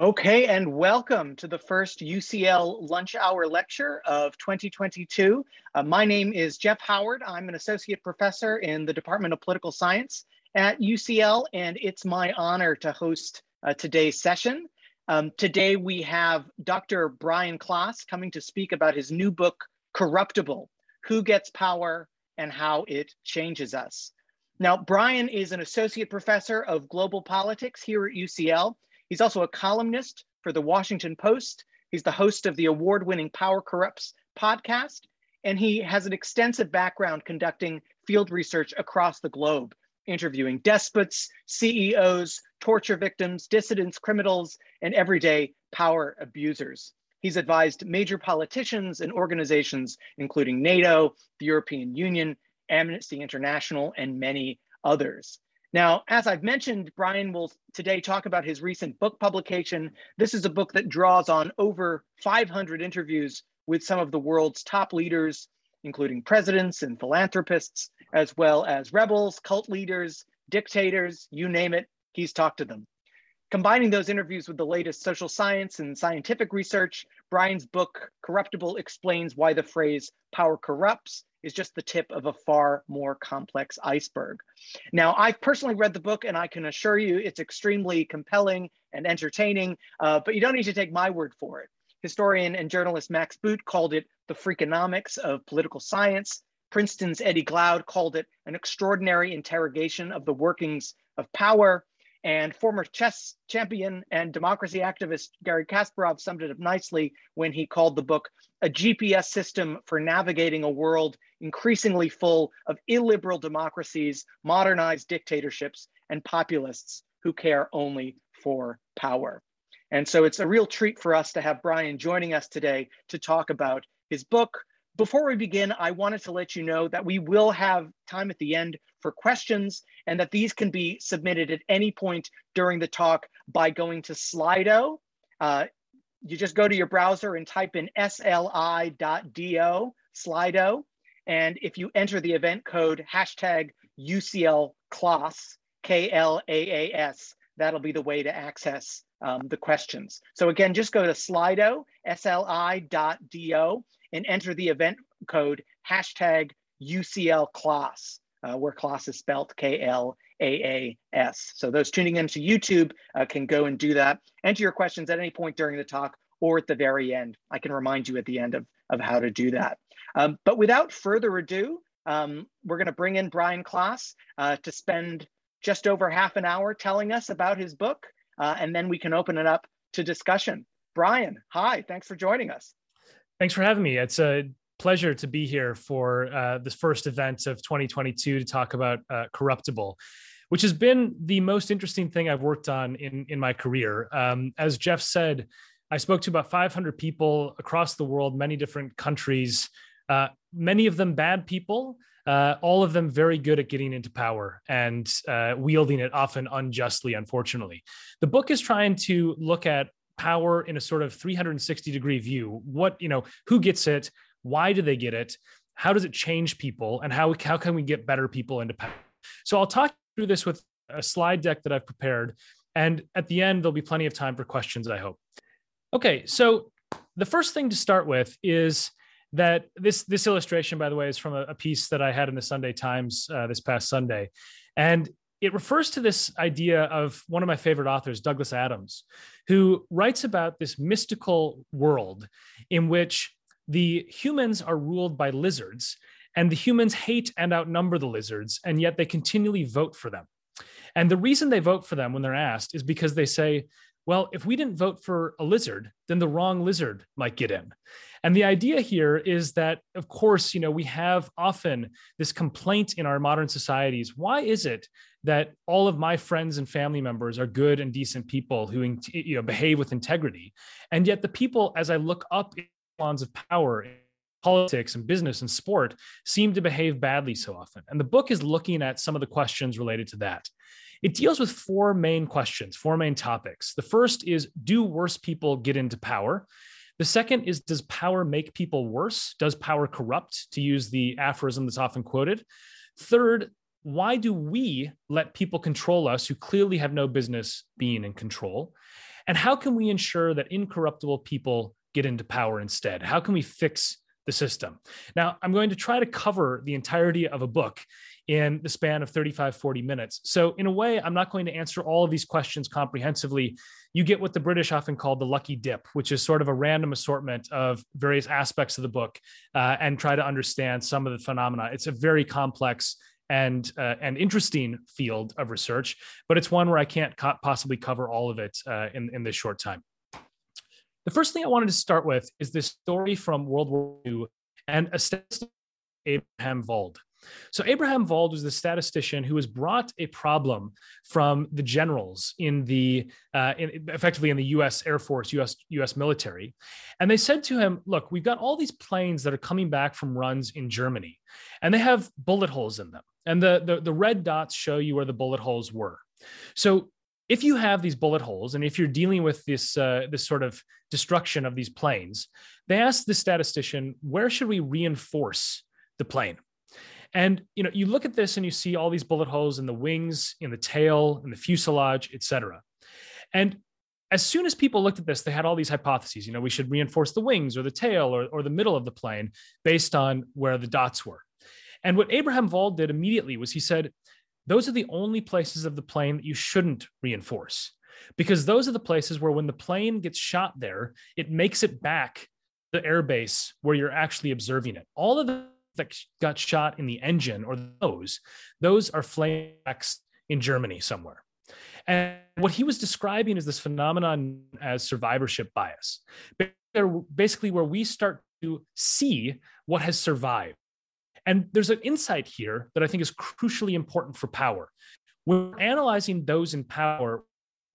Okay, and welcome to the first UCL lunch hour lecture of 2022. Uh, my name is Jeff Howard. I'm an associate professor in the Department of Political Science at UCL, and it's my honor to host uh, today's session. Um, today we have Dr. Brian Klaas coming to speak about his new book, Corruptible, Who Gets Power and How It Changes Us. Now, Brian is an associate professor of global politics here at UCL He's also a columnist for the Washington Post. He's the host of the award winning Power Corrupts podcast, and he has an extensive background conducting field research across the globe, interviewing despots, CEOs, torture victims, dissidents, criminals, and everyday power abusers. He's advised major politicians and organizations, including NATO, the European Union, Amnesty International, and many others. Now, as I've mentioned, Brian will today talk about his recent book publication. This is a book that draws on over 500 interviews with some of the world's top leaders, including presidents and philanthropists, as well as rebels, cult leaders, dictators, you name it, he's talked to them. Combining those interviews with the latest social science and scientific research, Brian's book, Corruptible, explains why the phrase power corrupts is just the tip of a far more complex iceberg. Now, I've personally read the book and I can assure you it's extremely compelling and entertaining, uh, but you don't need to take my word for it. Historian and journalist Max Boot called it the freakonomics of political science. Princeton's Eddie Glaude called it an extraordinary interrogation of the workings of power. And former chess champion and democracy activist Garry Kasparov summed it up nicely when he called the book a GPS system for navigating a world increasingly full of illiberal democracies, modernized dictatorships, and populists who care only for power. And so it's a real treat for us to have Brian joining us today to talk about his book, before we begin, I wanted to let you know that we will have time at the end for questions and that these can be submitted at any point during the talk by going to Slido. Uh, you just go to your browser and type in sli.do, Slido. And if you enter the event code hashtag UCL Klaas, K L A A S, that'll be the way to access um, the questions. So again, just go to Slido, sli.do, and enter the event code hashtag UCL Klaas, uh, where Klaas is spelled K L A A S. So those tuning in to YouTube uh, can go and do that. Enter your questions at any point during the talk or at the very end. I can remind you at the end of, of how to do that. Um, but without further ado, um, we're going to bring in Brian Klaas uh, to spend just over half an hour telling us about his book, uh, and then we can open it up to discussion. Brian, hi, thanks for joining us. Thanks for having me. It's a pleasure to be here for uh, this first event of 2022 to talk about uh, Corruptible, which has been the most interesting thing I've worked on in, in my career. Um, as Jeff said, I spoke to about 500 people across the world, many different countries, uh, many of them bad people, uh, all of them very good at getting into power and uh, wielding it often unjustly, unfortunately. The book is trying to look at power in a sort of 360 degree view what you know who gets it why do they get it? How does it change people? And how, how can we get better people into power? So i'll talk through this with a slide deck that i've prepared. And at the end there'll be plenty of time for questions i hope. Okay so the first thing to start with is that this this illustration by the way is from a, a piece that i had in the sunday times uh, this past sunday. And it refers to this idea of one of my favorite authors, Douglas Adams, who writes about this mystical world in which the humans are ruled by lizards and the humans hate and outnumber the lizards, and yet they continually vote for them. And the reason they vote for them when they're asked is because they say, well, if we didn't vote for a lizard, then the wrong lizard might get in. And the idea here is that, of course, you know, we have often this complaint in our modern societies. Why is it that all of my friends and family members are good and decent people who you know, behave with integrity? And yet, the people, as I look up echelons of power, politics and business and sport seem to behave badly so often. And the book is looking at some of the questions related to that. It deals with four main questions, four main topics. The first is Do worse people get into power? The second is Does power make people worse? Does power corrupt, to use the aphorism that's often quoted? Third, why do we let people control us who clearly have no business being in control? And how can we ensure that incorruptible people get into power instead? How can we fix the system? Now, I'm going to try to cover the entirety of a book in the span of 35, 40 minutes. So, in a way, I'm not going to answer all of these questions comprehensively. You get what the British often call the lucky dip, which is sort of a random assortment of various aspects of the book uh, and try to understand some of the phenomena. It's a very complex and uh, and interesting field of research, but it's one where I can't co- possibly cover all of it uh, in in this short time. The first thing I wanted to start with is this story from World War II and Abraham Wald. So Abraham Wald was the statistician who was brought a problem from the generals in the uh, in, effectively in the U.S. Air Force, U.S. U.S. military, and they said to him, "Look, we've got all these planes that are coming back from runs in Germany, and they have bullet holes in them, and the the, the red dots show you where the bullet holes were. So." If you have these bullet holes, and if you're dealing with this uh, this sort of destruction of these planes, they asked the statistician, "Where should we reinforce the plane?" And you know, you look at this and you see all these bullet holes in the wings, in the tail, in the fuselage, etc. And as soon as people looked at this, they had all these hypotheses. You know, we should reinforce the wings or the tail or, or the middle of the plane based on where the dots were. And what Abraham Wald did immediately was he said, those are the only places of the plane that you shouldn't reinforce because those are the places where when the plane gets shot there, it makes it back the airbase where you're actually observing it. All of the that got shot in the engine or those, those are flame in Germany somewhere. And what he was describing is this phenomenon as survivorship bias, basically where we start to see what has survived. And there's an insight here that I think is crucially important for power. We're analyzing those in power,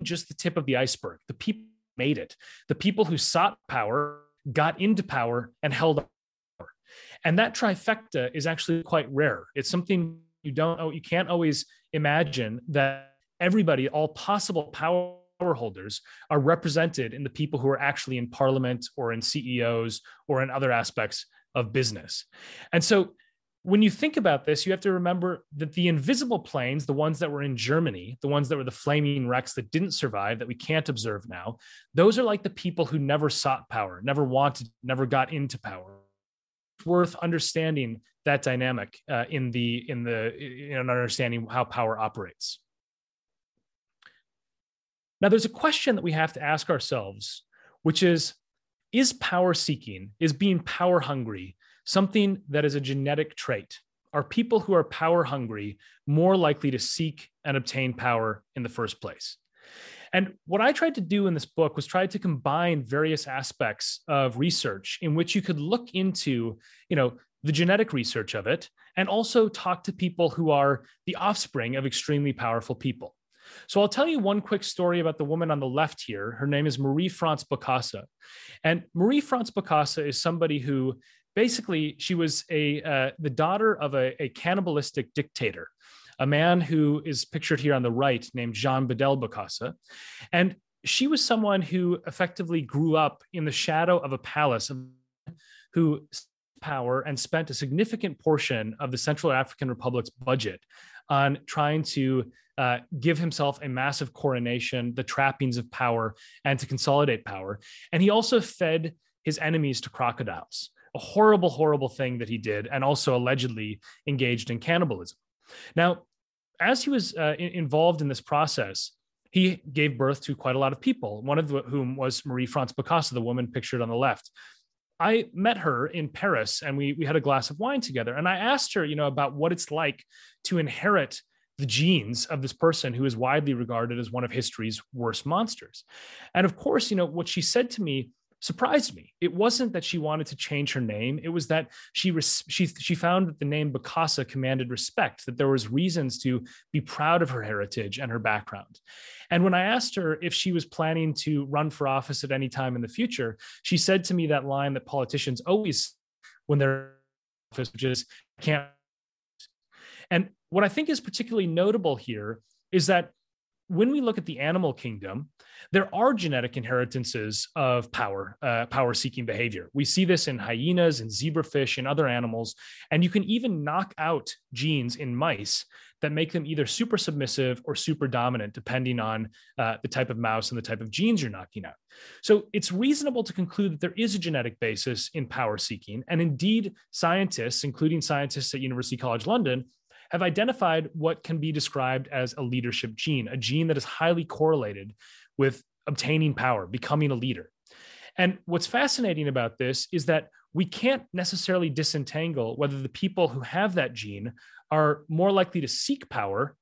just the tip of the iceberg. The people made it. The people who sought power got into power and held power. and that trifecta is actually quite rare. It's something you don't oh, you can't always imagine that everybody, all possible power holders are represented in the people who are actually in parliament or in CEOs or in other aspects of business. And so when you think about this, you have to remember that the invisible planes, the ones that were in Germany, the ones that were the flaming wrecks that didn't survive, that we can't observe now, those are like the people who never sought power, never wanted, never got into power. It's worth understanding that dynamic uh, in the in the in understanding how power operates. Now, there's a question that we have to ask ourselves, which is: Is power seeking, is being power hungry, something that is a genetic trait? Are people who are power hungry more likely to seek and obtain power in the first place? And what I tried to do in this book was try to combine various aspects of research in which you could look into, you know, the genetic research of it and also talk to people who are the offspring of extremely powerful people. So I'll tell you one quick story about the woman on the left here. Her name is Marie France Bokassa. And Marie France Bokassa is somebody who basically she was a uh, the daughter of a, a cannibalistic dictator a man who is pictured here on the right named Jean Bedel Bokassa. And she was someone who effectively grew up in the shadow of a palace who power and spent a significant portion of the Central African Republic's budget on trying to uh, give himself a massive coronation, the trappings of power, and to consolidate power. And he also fed his enemies to crocodiles, a horrible, horrible thing that he did, and also allegedly engaged in cannibalism. Now, as he was uh, involved in this process, he gave birth to quite a lot of people, one of whom was Marie France Bokassa, the woman pictured on the left. I met her in Paris and we, we had a glass of wine together. And I asked her, you know, about what it's like to inherit the genes of this person who is widely regarded as one of history's worst monsters. And of course, you know, what she said to me surprised me. It wasn't that she wanted to change her name. It was that she res- she she found that the name Bokassa commanded respect. That there was reasons to be proud of her heritage and her background. And when I asked her if she was planning to run for office at any time in the future, she said to me that line that politicians always, when they're office, which is can't. And what I think is particularly notable here is that when we look at the animal kingdom, there are genetic inheritances of power, uh, power seeking behavior. We see this in hyenas and zebrafish and other animals. And you can even knock out genes in mice that make them either super submissive or super dominant, depending on uh, the type of mouse and the type of genes you're knocking out. So it's reasonable to conclude that there is a genetic basis in power seeking. And indeed, scientists, including scientists at University College London, have identified what can be described as a leadership gene, a gene that is highly correlated with obtaining power, becoming a leader. And what's fascinating about this is that we can't necessarily disentangle whether the people who have that gene are more likely to seek power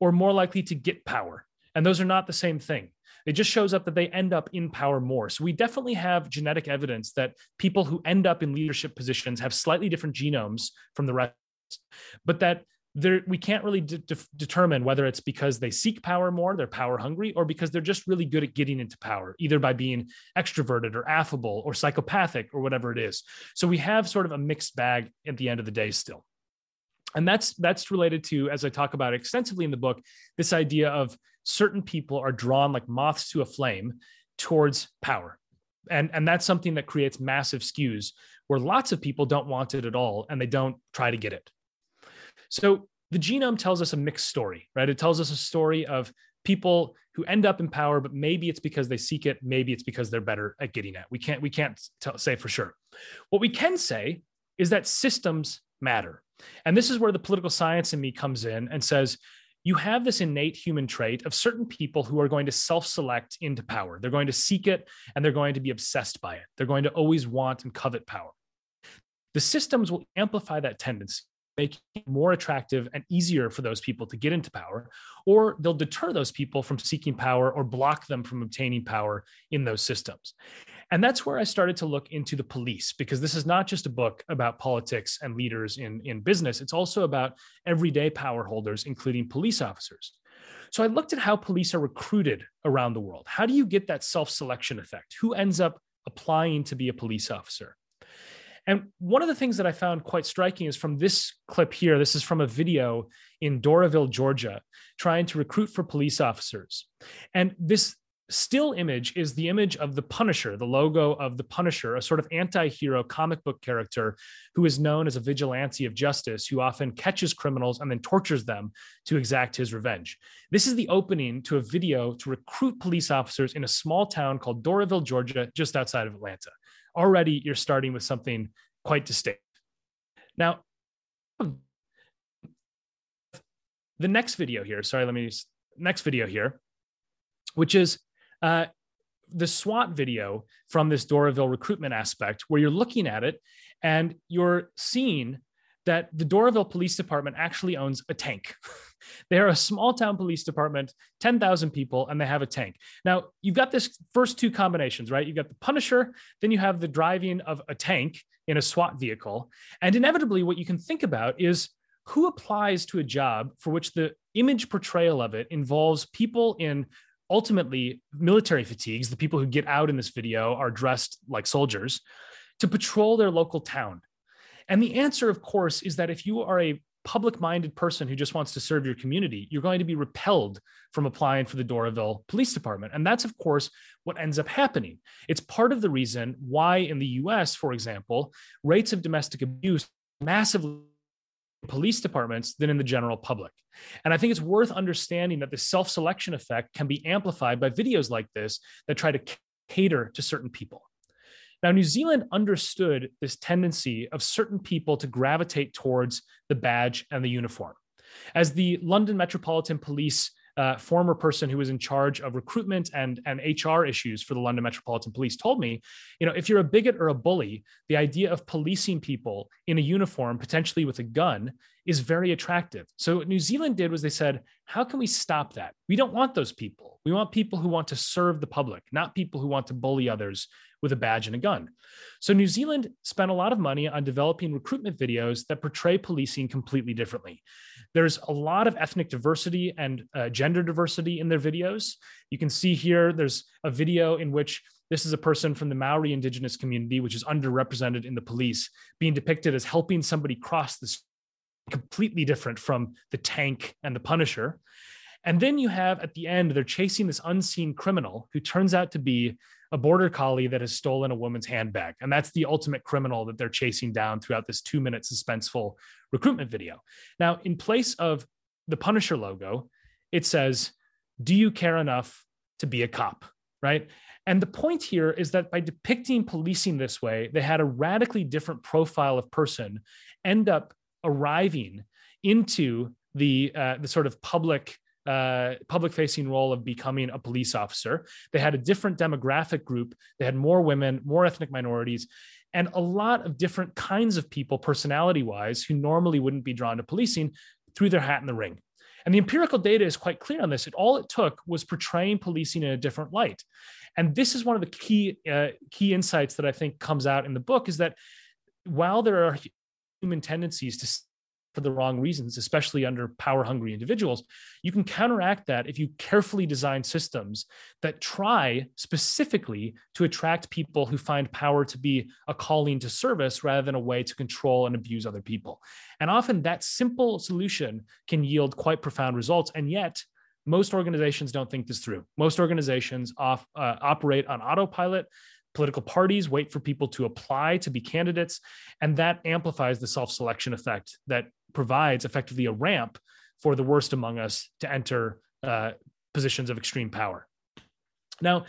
or more likely to get power. And those are not the same thing. It just shows up that they end up in power more. So we definitely have genetic evidence that people who end up in leadership positions have slightly different genomes from the rest, but that there, we can't really de- de- determine whether it's because they seek power more, they're power hungry, or because they're just really good at getting into power, either by being extroverted or affable or psychopathic or whatever it is. So we have sort of a mixed bag at the end of the day still. And that's that's related to, as I talk about extensively in the book, this idea of certain people are drawn like moths to a flame towards power. And, and that's something that creates massive skews where lots of people don't want it at all and they don't try to get it. So the genome tells us a mixed story, right? It tells us a story of people who end up in power, but maybe it's because they seek it, maybe it's because they're better at getting it. We can't we can't tell, say for sure. What we can say is that systems matter, and this is where the political science in me comes in and says. You have this innate human trait of certain people who are going to self select into power. They're going to seek it and they're going to be obsessed by it. They're going to always want and covet power. The systems will amplify that tendency make it more attractive and easier for those people to get into power, or they'll deter those people from seeking power or block them from obtaining power in those systems. And that's where I started to look into the police, because this is not just a book about politics and leaders in, in business, it's also about everyday power holders, including police officers. So I looked at how police are recruited around the world. How do you get that self selection effect? Who ends up applying to be a police officer? And one of the things that I found quite striking is from this clip here. This is from a video in Doraville, Georgia, trying to recruit for police officers. And this still image is the image of the Punisher, the logo of the Punisher, a sort of anti hero comic book character who is known as a vigilante of justice who often catches criminals and then tortures them to exact his revenge. This is the opening to a video to recruit police officers in a small town called Doraville, Georgia, just outside of Atlanta already you're starting with something quite distinct. Now, the next video here, sorry, let me use next video here, which is uh, the SWAT video from this Doraville recruitment aspect, where you're looking at it and you're seeing that the Doraville Police Department actually owns a tank. They're a small town police department, 10,000 people, and they have a tank. Now, you've got this first two combinations, right? You've got the Punisher, then you have the driving of a tank in a SWAT vehicle. And inevitably, what you can think about is who applies to a job for which the image portrayal of it involves people in ultimately military fatigues. The people who get out in this video are dressed like soldiers to patrol their local town and the answer, of course, is that if you are a public minded person who just wants to serve your community, you're going to be repelled from applying for the Doraville Police Department. And that's, of course, what ends up happening. It's part of the reason why, in the US, for example, rates of domestic abuse massively police departments than in the general public. And I think it's worth understanding that the self selection effect can be amplified by videos like this that try to cater to certain people. Now, New Zealand understood this tendency of certain people to gravitate towards the badge and the uniform. As the London Metropolitan Police uh, former person who was in charge of recruitment and, and HR issues for the London Metropolitan Police told me, you know, if you're a bigot or a bully, the idea of policing people in a uniform, potentially with a gun, is very attractive. So what New Zealand did was they said, how can we stop that? We don't want those people. We want people who want to serve the public, not people who want to bully others with a badge and a gun. So New Zealand spent a lot of money on developing recruitment videos that portray policing completely differently. There's a lot of ethnic diversity and uh, gender diversity in their videos. You can see here, there's a video in which this is a person from the Maori indigenous community, which is underrepresented in the police, being depicted as helping somebody cross this completely different from the tank and the Punisher. And then you have at the end, they're chasing this unseen criminal who turns out to be a border collie that has stolen a woman's handbag. And that's the ultimate criminal that they're chasing down throughout this two minute suspenseful recruitment video. Now, in place of the Punisher logo, it says, Do you care enough to be a cop? Right. And the point here is that by depicting policing this way, they had a radically different profile of person end up arriving into the uh, the sort of public uh, public facing role of becoming a police officer. They had a different demographic group. They had more women, more ethnic minorities, and a lot of different kinds of people, personality wise, who normally wouldn't be drawn to policing threw their hat in the ring. And the empirical data is quite clear on this. It, all it took was portraying policing in a different light. And this is one of the key uh, key insights that I think comes out in the book is that while there are human tendencies to for the wrong reasons, especially under power hungry individuals. You can counteract that if you carefully design systems that try specifically to attract people who find power to be a calling to service rather than a way to control and abuse other people. And often that simple solution can yield quite profound results. And yet, most organizations don't think this through. Most organizations off, uh, operate on autopilot political parties wait for people to apply to be candidates and that amplifies the self-selection effect that provides effectively a ramp for the worst among us to enter uh, positions of extreme power now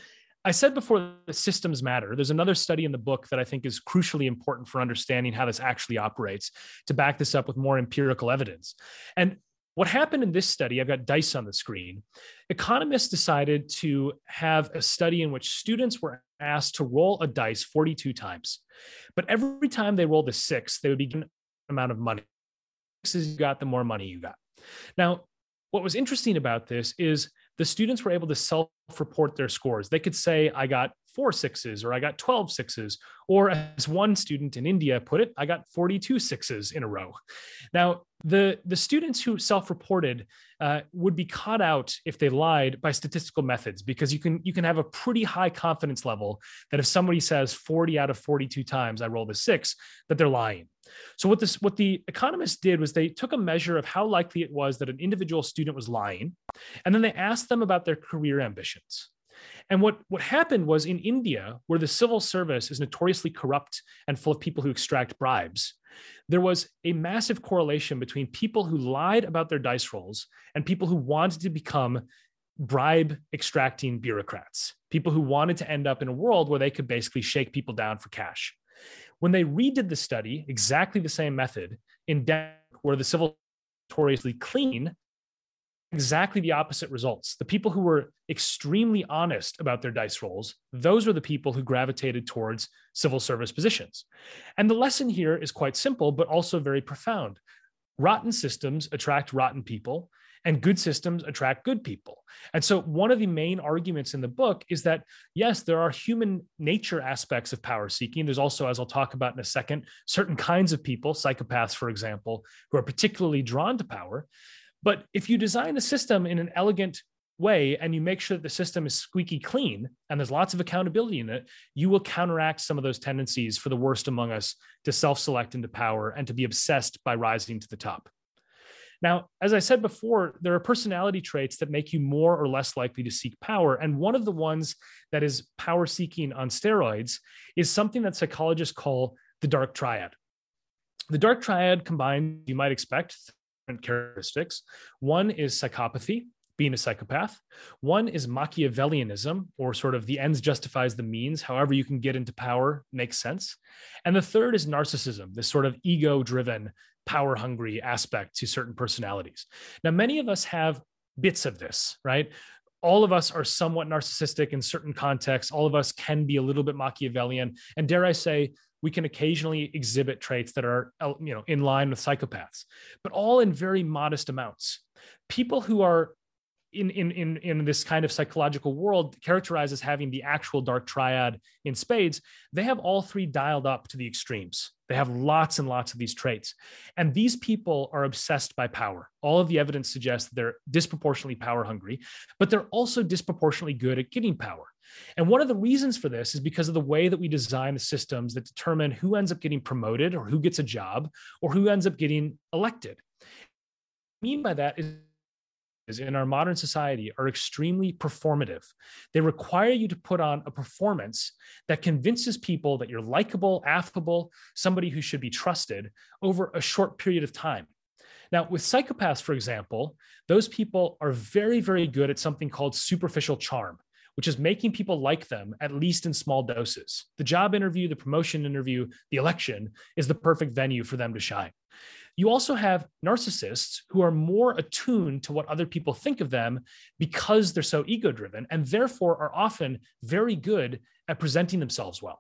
I said before that systems matter. There's another study in the book that I think is crucially important for understanding how this actually operates to back this up with more empirical evidence. And what happened in this study, I've got dice on the screen. Economists decided to have a study in which students were asked to roll a dice 42 times. But every time they rolled a six, they would be given an amount of money. Sixes you got, the more money you got. Now, what was interesting about this is the students were able to self report their scores. They could say, I got four sixes or I got 12 sixes. Or as one student in India put it, I got 42 sixes in a row. Now, the, the students who self reported uh, would be caught out if they lied by statistical methods because you can you can have a pretty high confidence level that if somebody says 40 out of 42 times I rolled a six, that they're lying. So what this what the economists did was they took a measure of how likely it was that an individual student was lying, and then they asked them about their career ambitions. And what, what happened was in India, where the civil service is notoriously corrupt and full of people who extract bribes, there was a massive correlation between people who lied about their dice rolls and people who wanted to become bribe extracting bureaucrats, people who wanted to end up in a world where they could basically shake people down for cash. When they redid the study, exactly the same method in Denmark, where the civil notoriously clean, exactly the opposite results. The people who were extremely honest about their dice rolls, those were the people who gravitated towards civil service positions. And the lesson here is quite simple, but also very profound. Rotten systems attract rotten people, and good systems attract good people. And so, one of the main arguments in the book is that, yes, there are human nature aspects of power seeking. There's also, as I'll talk about in a second, certain kinds of people, psychopaths, for example, who are particularly drawn to power. But if you design the system in an elegant way and you make sure that the system is squeaky clean and there's lots of accountability in it, you will counteract some of those tendencies for the worst among us to self select into power and to be obsessed by rising to the top. Now, as I said before, there are personality traits that make you more or less likely to seek power. And one of the ones that is power seeking on steroids is something that psychologists call the dark triad. The dark triad combines, you might expect, characteristics. One is psychopathy, being a psychopath. One is Machiavellianism, or sort of the ends justifies the means. However, you can get into power makes sense. And the third is narcissism, this sort of ego driven, power hungry aspect to certain personalities. Now, many of us have bits of this, right? All of us are somewhat narcissistic in certain contexts. All of us can be a little bit Machiavellian. And dare I say, we can occasionally exhibit traits that are uh, you know in line with psychopaths but all in very modest amounts people who are in, in, in, in this kind of psychological world characterized as having the actual dark triad in spades, they have all three dialed up to the extremes. They have lots and lots of these traits. And these people are obsessed by power. All of the evidence suggests they're disproportionately power hungry, but they're also disproportionately good at getting power. And one of the reasons for this is because of the way that we design the systems that determine who ends up getting promoted or who gets a job or who ends up getting elected. What I mean by that is in our modern society are extremely performative. They require you to put on a performance that convinces people that you're likable, affable, somebody who should be trusted over a short period of time. Now, with psychopaths, for example, those people are very, very good at something called superficial charm, which is making people like them, at least in small doses. The job interview, the promotion interview, the election is the perfect venue for them to shine. You also have narcissists who are more attuned to what other people think of them because they're so ego driven and therefore are often very good at presenting themselves well.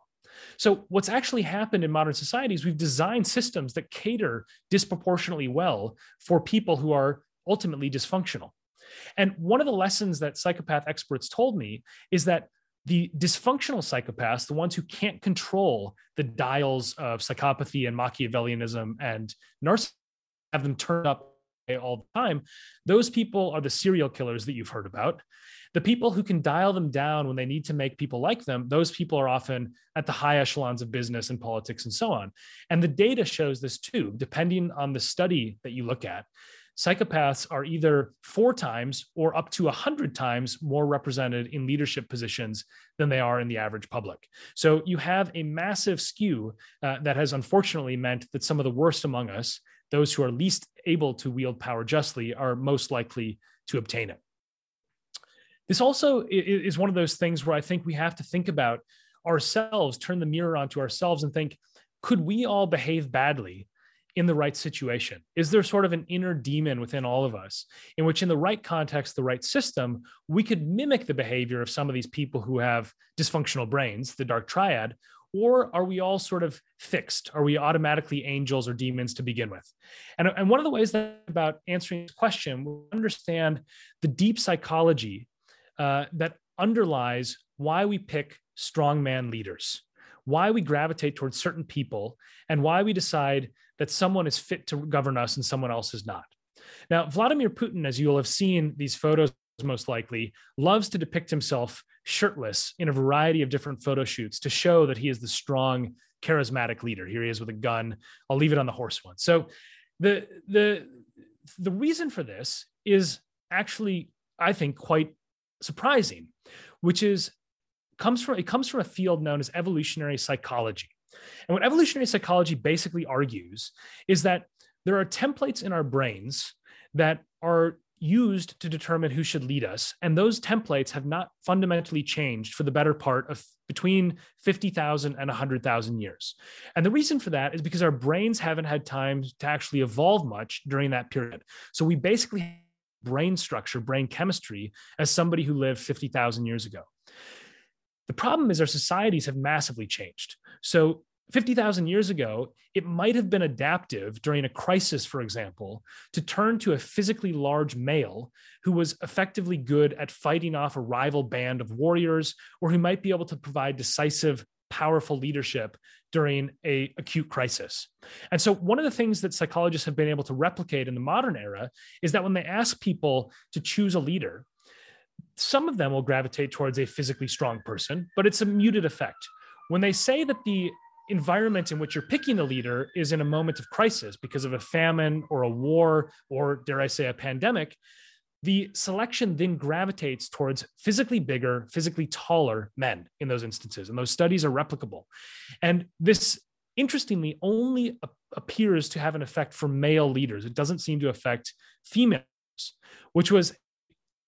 So, what's actually happened in modern society is we've designed systems that cater disproportionately well for people who are ultimately dysfunctional. And one of the lessons that psychopath experts told me is that the dysfunctional psychopaths, the ones who can't control the dials of psychopathy and Machiavellianism and narcissism, have them turn up all the time, those people are the serial killers that you've heard about. The people who can dial them down when they need to make people like them, those people are often at the high echelons of business and politics and so on. And the data shows this too, depending on the study that you look at psychopaths are either four times or up to 100 times more represented in leadership positions than they are in the average public. So you have a massive skew uh, that has unfortunately meant that some of the worst among us, those who are least able to wield power justly, are most likely to obtain it. This also is one of those things where I think we have to think about ourselves, turn the mirror onto ourselves, and think could we all behave badly in the right situation? Is there sort of an inner demon within all of us in which, in the right context, the right system, we could mimic the behavior of some of these people who have dysfunctional brains, the dark triad? Or are we all sort of fixed? Are we automatically angels or demons to begin with? And, and one of the ways that about answering this question, we understand the deep psychology uh, that underlies why we pick strongman leaders, why we gravitate towards certain people, and why we decide that someone is fit to govern us and someone else is not. Now, Vladimir Putin, as you'll have seen these photos most likely, loves to depict himself shirtless in a variety of different photo shoots to show that he is the strong, charismatic leader. Here he is with a gun. I'll leave it on the horse one. So the the the reason for this is actually, I think, quite surprising, which is comes from it comes from a field known as evolutionary psychology. And what evolutionary psychology basically argues is that there are templates in our brains that are used to determine who should lead us. And those templates have not fundamentally changed for the better part of between 50,000 and 100,000 years. And the reason for that is because our brains haven't had time to actually evolve much during that period. So we basically brain structure, brain chemistry as somebody who lived 50,000 years ago. The problem is our societies have massively changed. So 50,000 years ago, it might have been adaptive during a crisis, for example, to turn to a physically large male who was effectively good at fighting off a rival band of warriors, or who might be able to provide decisive, powerful leadership during a acute crisis. And so one of the things that psychologists have been able to replicate in the modern era is that when they ask people to choose a leader, some of them will gravitate towards a physically strong person, but it's a muted effect. When they say that the environment in which you're picking a leader is in a moment of crisis because of a famine or a war or dare i say a pandemic the selection then gravitates towards physically bigger physically taller men in those instances and those studies are replicable and this interestingly only appears to have an effect for male leaders it doesn't seem to affect females which was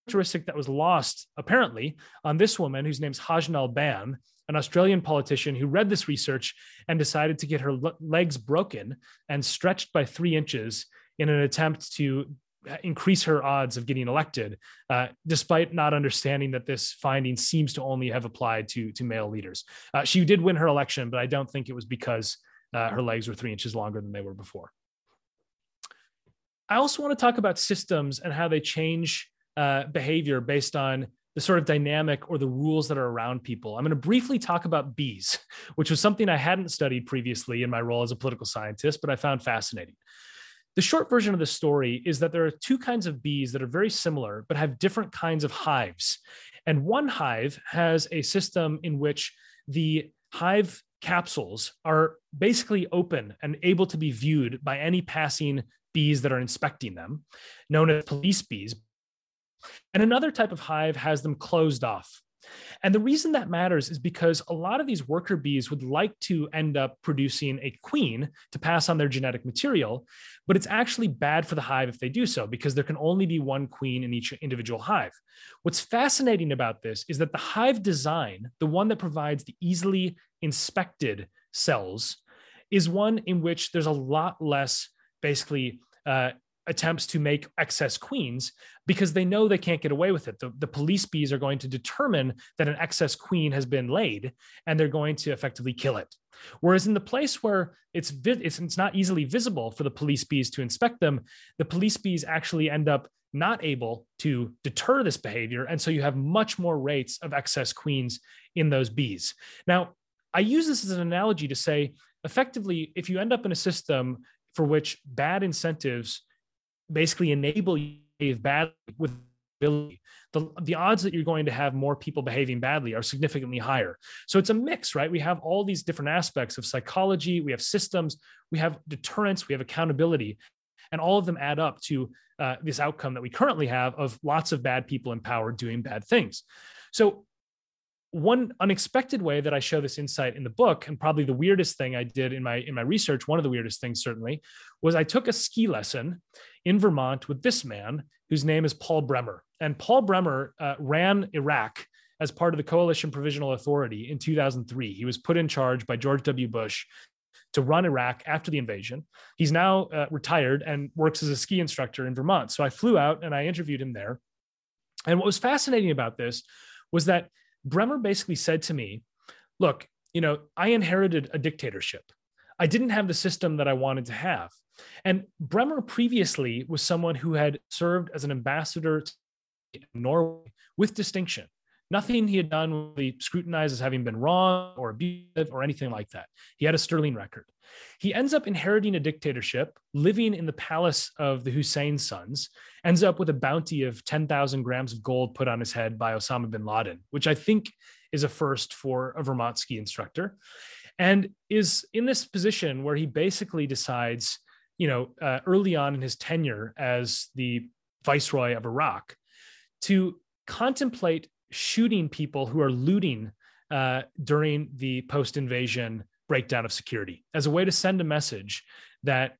characteristic that was lost apparently on this woman whose name's Hajnal Ban an Australian politician who read this research and decided to get her legs broken and stretched by three inches in an attempt to uh, increase her odds of getting elected, uh, despite not understanding that this finding seems to only have applied to, to male leaders. Uh, she did win her election, but I don't think it was because uh, her legs were three inches longer than they were before. I also want to talk about systems and how they change uh, behavior based on the sort of dynamic or the rules that are around people. I'm going to briefly talk about bees, which was something I hadn't studied previously in my role as a political scientist, but I found fascinating. The short version of the story is that there are two kinds of bees that are very similar, but have different kinds of hives. And one hive has a system in which the hive capsules are basically open and able to be viewed by any passing bees that are inspecting them, known as police bees, and another type of hive has them closed off. And the reason that matters is because a lot of these worker bees would like to end up producing a queen to pass on their genetic material, but it's actually bad for the hive if they do so because there can only be one queen in each individual hive. What's fascinating about this is that the hive design, the one that provides the easily inspected cells, is one in which there's a lot less basically uh, attempts to make excess queens because they know they can't get away with it. The, the police bees are going to determine that an excess queen has been laid and they're going to effectively kill it. Whereas in the place where it's, it's, it's not easily visible for the police bees to inspect them, the police bees actually end up not able to deter this behavior. And so you have much more rates of excess queens in those bees. Now, I use this as an analogy to say effectively, if you end up in a system for which bad incentives basically enable you to behave badly with ability, the, the odds that you're going to have more people behaving badly are significantly higher. So it's a mix, right? We have all these different aspects of psychology, we have systems, we have deterrence, we have accountability, and all of them add up to uh, this outcome that we currently have of lots of bad people in power doing bad things. So one unexpected way that I show this insight in the book, and probably the weirdest thing I did in my in my research, one of the weirdest things certainly, was I took a ski lesson in Vermont with this man whose name is Paul Bremer. And Paul Bremer uh, ran Iraq as part of the Coalition Provisional Authority in 2003. He was put in charge by George W. Bush to run Iraq after the invasion. He's now uh, retired and works as a ski instructor in Vermont. So I flew out and I interviewed him there. And what was fascinating about this was that Bremer basically said to me, Look, you know, I inherited a dictatorship. I didn't have the system that I wanted to have. And Bremer previously was someone who had served as an ambassador to Norway with distinction. Nothing he had done really scrutinized as having been wrong or abusive or anything like that. He had a sterling record. He ends up inheriting a dictatorship, living in the palace of the Hussein sons, ends up with a bounty of 10,000 grams of gold put on his head by Osama bin Laden, which I think is a first for a Vermont ski instructor, and is in this position where he basically decides, you know, uh, early on in his tenure as the viceroy of Iraq, to contemplate shooting people who are looting uh, during the post invasion breakdown of security as a way to send a message that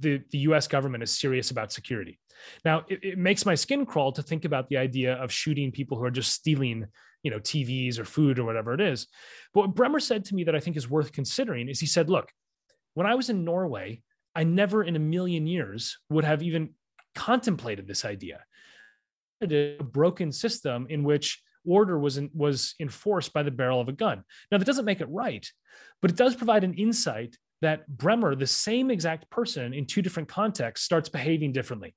the, the US government is serious about security. Now, it, it, makes my skin crawl to think about the idea of shooting people who are just stealing, you know, TVs or food or whatever it is. But what Bremer said to me that I think is worth considering is he said, look, when I was in Norway, I never in a million years would have even contemplated this idea. A broken system in which order was in, was enforced by the barrel of a gun. Now that doesn't make it right, but it does provide an insight that Bremer, the same exact person in two different contexts, starts behaving differently.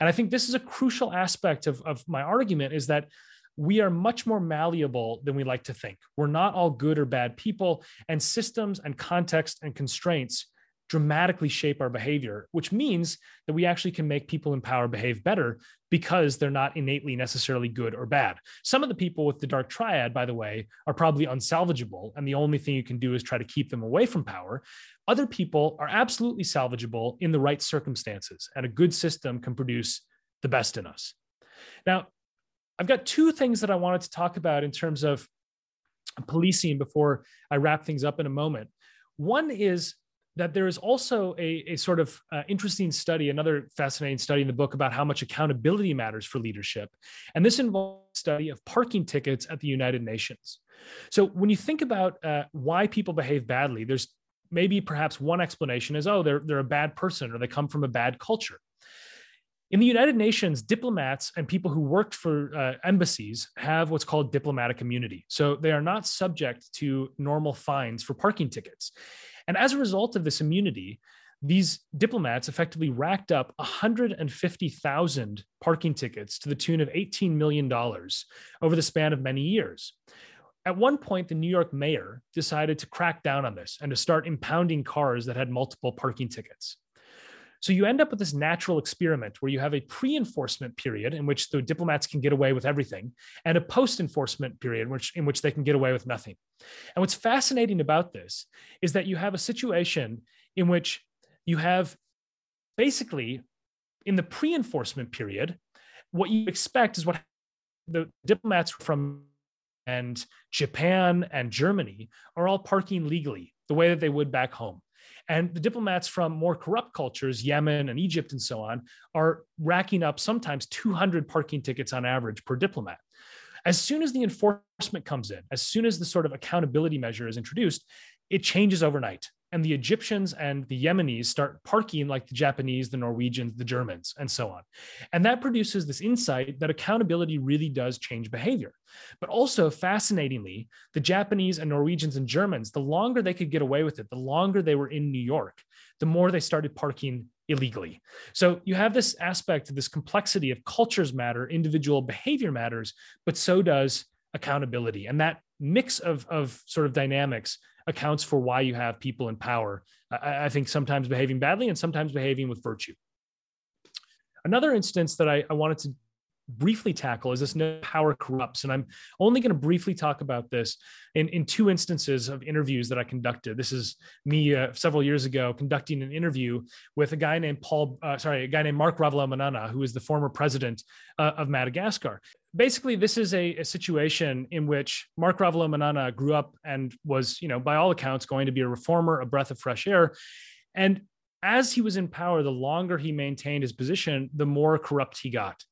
And I think this is a crucial aspect of, of my argument is that we are much more malleable than we like to think. We're not all good or bad people, and systems and context and constraints dramatically shape our behavior, which means that we actually can make people in power behave better because they're not innately necessarily good or bad. Some of the people with the dark triad, by the way, are probably unsalvageable, and the only thing you can do is try to keep them away from power. Other people are absolutely salvageable in the right circumstances, and a good system can produce the best in us. Now, I've got two things that I wanted to talk about in terms of policing before I wrap things up in a moment. One is that there is also a, a sort of uh, interesting study, another fascinating study in the book about how much accountability matters for leadership. And this involves study of parking tickets at the United Nations. So when you think about uh, why people behave badly, there's maybe perhaps one explanation is, oh, they're, they're a bad person or they come from a bad culture. In the United Nations, diplomats and people who worked for uh, embassies have what's called diplomatic immunity. So they are not subject to normal fines for parking tickets. And as a result of this immunity, these diplomats effectively racked up 150,000 parking tickets to the tune of $18 million over the span of many years. At one point, the New York mayor decided to crack down on this and to start impounding cars that had multiple parking tickets. So you end up with this natural experiment where you have a pre enforcement period in which the diplomats can get away with everything, and a post enforcement period in which, in which they can get away with nothing. And what's fascinating about this is that you have a situation in which you have basically in the pre enforcement period, what you expect is what the diplomats from and Japan and Germany are all parking legally the way that they would back home. And the diplomats from more corrupt cultures, Yemen and Egypt and so on, are racking up sometimes 200 parking tickets on average per diplomat. As soon as the enforcement comes in, as soon as the sort of accountability measure is introduced, it changes overnight and the Egyptians and the Yemenis start parking like the Japanese, the Norwegians, the Germans, and so on. And that produces this insight that accountability really does change behavior. But also, fascinatingly, the Japanese and Norwegians and Germans, the longer they could get away with it, the longer they were in New York, the more they started parking illegally. So you have this aspect this complexity of cultures matter, individual behavior matters, but so does accountability. And that mix of, of sort of dynamics accounts for why you have people in power. I, I think sometimes behaving badly and sometimes behaving with virtue. Another instance that I, I wanted to briefly tackle is this no power corrupts. And I'm only going to briefly talk about this in, in two instances of interviews that I conducted. This is me uh, several years ago conducting an interview with a guy named Paul, uh, sorry, a guy named Marc Ravalomanana, who is the former president uh, of Madagascar. Basically, this is a, a, situation in which Marc Ravalomanana grew up and was, you know, by all accounts, going to be a reformer, a breath of fresh air. And as he was in power, the longer he maintained his position, the more corrupt he got.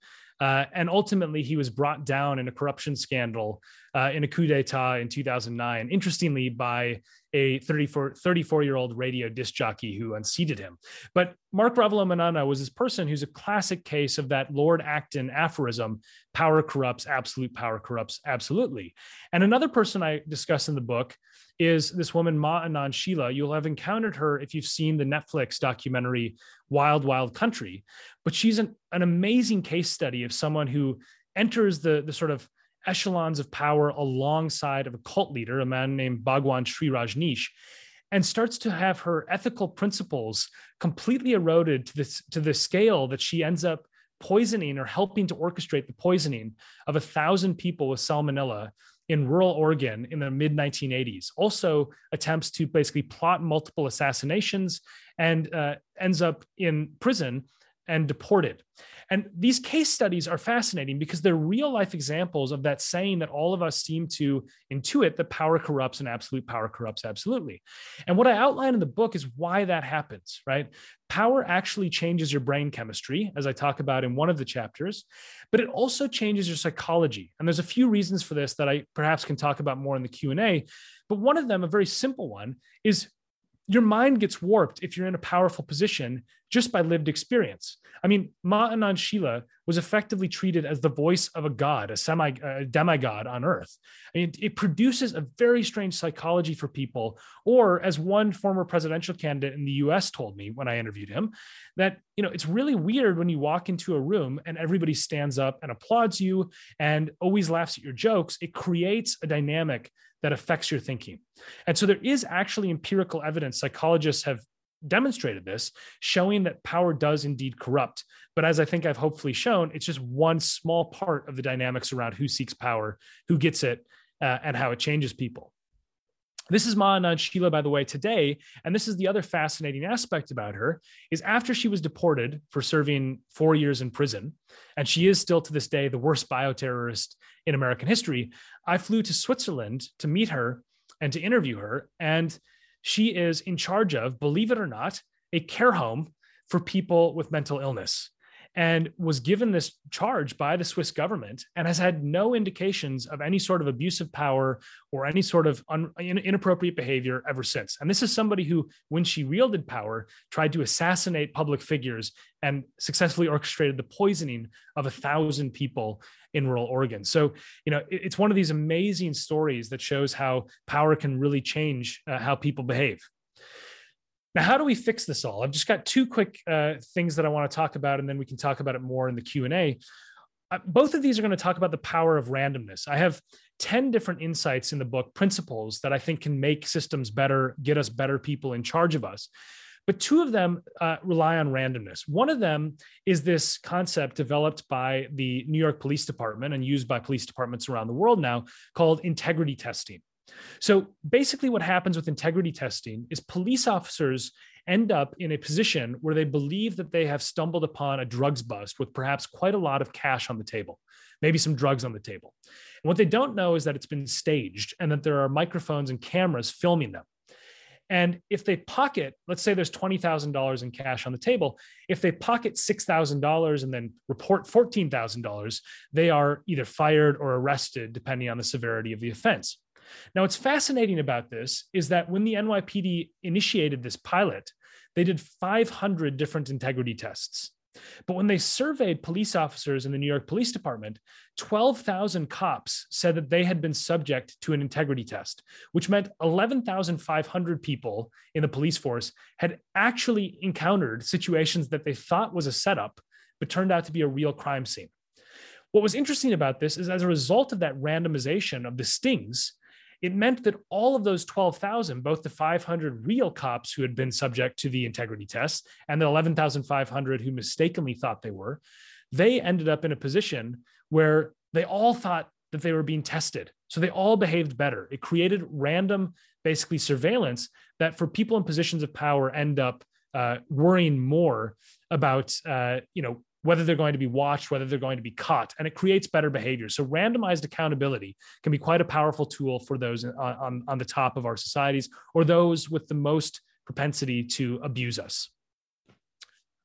Uh, and ultimately, he was brought down in a corruption scandal uh, in a coup d'etat in 2009, interestingly, by a 34, 34 year old radio disc jockey who unseated him. But Marc Ravalomanana was this person who's a classic case of that Lord Acton aphorism power corrupts, absolute power corrupts, absolutely. And another person I discuss in the book is this woman, Ma Anand Sheela. You'll have encountered her if you've seen the Netflix documentary Wild, Wild Country. But she's an, an amazing case study of someone who enters the, the sort of echelons of power alongside of a cult leader, a man named Bhagwan Shree Rajneesh, and starts to have her ethical principles completely eroded to this to the scale that she ends up poisoning or helping to orchestrate the poisoning of a thousand people with salmonella in rural Oregon in the mid 1980s. Also attempts to basically plot multiple assassinations and uh, ends up in prison and deported. And these case studies are fascinating because they're real life examples of that saying that all of us seem to intuit that power corrupts and absolute power corrupts absolutely. And what I outline in the book is why that happens, right? Power actually changes your brain chemistry, as I talk about in one of the chapters, but it also changes your psychology. And there's a few reasons for this that I perhaps can talk about more in the Q&A, but one of them, a very simple one, is your mind gets warped if you're in a powerful position just by lived experience. I mean, Ma Anand Sheela was effectively treated as the voice of a god, a semi a demigod on earth. I mean, it produces a very strange psychology for people. Or, as one former presidential candidate in the U.S. told me when I interviewed him, that you know it's really weird when you walk into a room and everybody stands up and applauds you and always laughs at your jokes. It creates a dynamic that affects your thinking. And so there is actually empirical evidence. Psychologists have demonstrated this, showing that power does indeed corrupt. But as I think I've hopefully shown, it's just one small part of the dynamics around who seeks power, who gets it, uh, and how it changes people. This is Ma Anand Sheela, by the way, today. And this is the other fascinating aspect about her is after she was deported for serving four years in prison, and she is still to this day the worst bioterrorist in American history, I flew to Switzerland to meet her and to interview her. And she is in charge of, believe it or not, a care home for people with mental illness and was given this charge by the Swiss government and has had no indications of any sort of abusive power or any sort of un, inappropriate behavior ever since. And this is somebody who, when she wielded power, tried to assassinate public figures and successfully orchestrated the poisoning of a thousand people in rural Oregon. So, you know, it's one of these amazing stories that shows how power can really change uh, how people behave. Now, how do we fix this all? I've just got two quick uh, things that I want to talk about, and then we can talk about it more in the Q and A. Uh, both of these are going to talk about the power of randomness. I have 10 different insights in the book, principles that I think can make systems better, get us better people in charge of us. But two of them uh, rely on randomness. One of them is this concept developed by the New York Police Department and used by police departments around the world now called integrity testing. So basically, what happens with integrity testing is police officers end up in a position where they believe that they have stumbled upon a drugs bust with perhaps quite a lot of cash on the table, maybe some drugs on the table. And what they don't know is that it's been staged and that there are microphones and cameras filming them. And if they pocket, let's say there's $20,000 in cash on the table, if they pocket $6,000 and then report $14,000, they are either fired or arrested, depending on the severity of the offense. Now, what's fascinating about this is that when the NYPD initiated this pilot, they did 500 different integrity tests. But when they surveyed police officers in the New York Police Department, 12,000 cops said that they had been subject to an integrity test, which meant 11,500 people in the police force had actually encountered situations that they thought was a setup, but turned out to be a real crime scene. What was interesting about this is as a result of that randomization of the stings, it meant that all of those 12,000, both the 500 real cops who had been subject to the integrity test and the 11,500 who mistakenly thought they were, they ended up in a position where they all thought that they were being tested. So they all behaved better. It created random, basically, surveillance that for people in positions of power end up uh, worrying more about, uh, you know, whether they're going to be watched, whether they're going to be caught, and it creates better behavior. So, randomized accountability can be quite a powerful tool for those on, on, on the top of our societies or those with the most propensity to abuse us.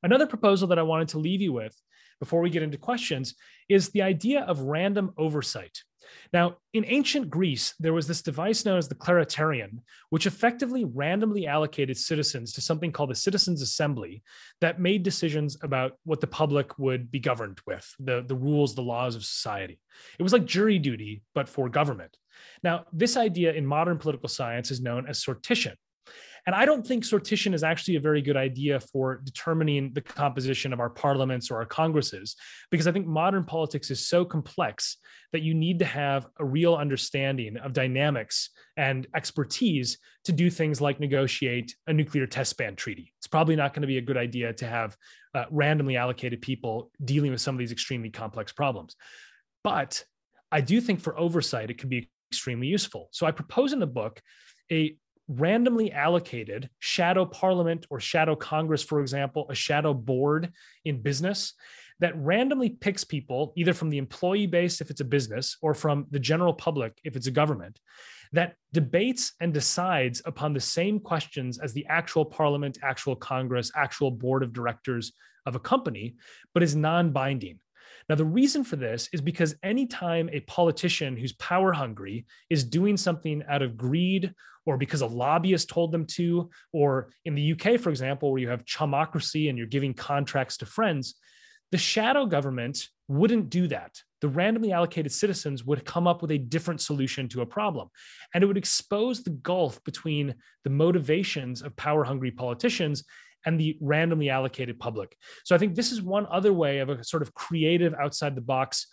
Another proposal that I wanted to leave you with before we get into questions is the idea of random oversight. Now, in ancient Greece, there was this device known as the kleroterion, which effectively randomly allocated citizens to something called the Citizens' Assembly that made decisions about what the public would be governed with, the, the rules, the laws of society. It was like jury duty, but for government. Now, this idea in modern political science is known as sortition. And I don't think sortition is actually a very good idea for determining the composition of our parliaments or our congresses, because I think modern politics is so complex that you need to have a real understanding of dynamics and expertise to do things like negotiate a nuclear test ban treaty. It's probably not going to be a good idea to have uh, randomly allocated people dealing with some of these extremely complex problems. But I do think for oversight, it could be extremely useful. So I propose in the book a randomly allocated shadow parliament or shadow congress, for example, a shadow board in business that randomly picks people, either from the employee base if it's a business or from the general public if it's a government, that debates and decides upon the same questions as the actual parliament, actual congress, actual board of directors of a company, but is non binding. Now, the reason for this is because anytime a politician who's power hungry is doing something out of greed or because a lobbyist told them to, or in the UK, for example, where you have chumocracy and you're giving contracts to friends, the shadow government wouldn't do that. The randomly allocated citizens would come up with a different solution to a problem. And it would expose the gulf between the motivations of power hungry politicians and the randomly allocated public. So I think this is one other way of a sort of creative outside the box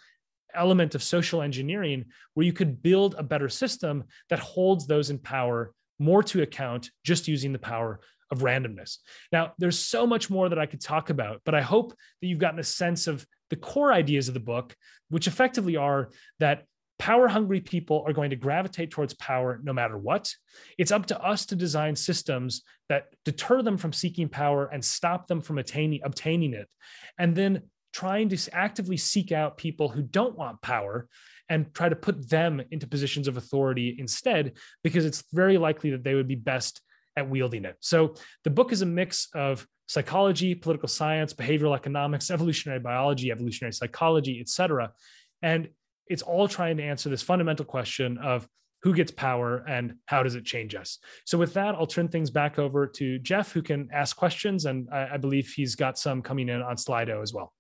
element of social engineering where you could build a better system that holds those in power more to account just using the power of randomness. Now, there's so much more that I could talk about, but I hope that you've gotten a sense of the core ideas of the book, which effectively are that power hungry people are going to gravitate towards power no matter what. It's up to us to design systems that deter them from seeking power and stop them from attaining, obtaining it. And then trying to actively seek out people who don't want power and try to put them into positions of authority instead, because it's very likely that they would be best at wielding it. So the book is a mix of psychology, political science, behavioral economics, evolutionary biology, evolutionary psychology, et cetera. And it's all trying to answer this fundamental question of who gets power and how does it change us so with that i'll turn things back over to jeff who can ask questions and i, I believe he's got some coming in on slido as well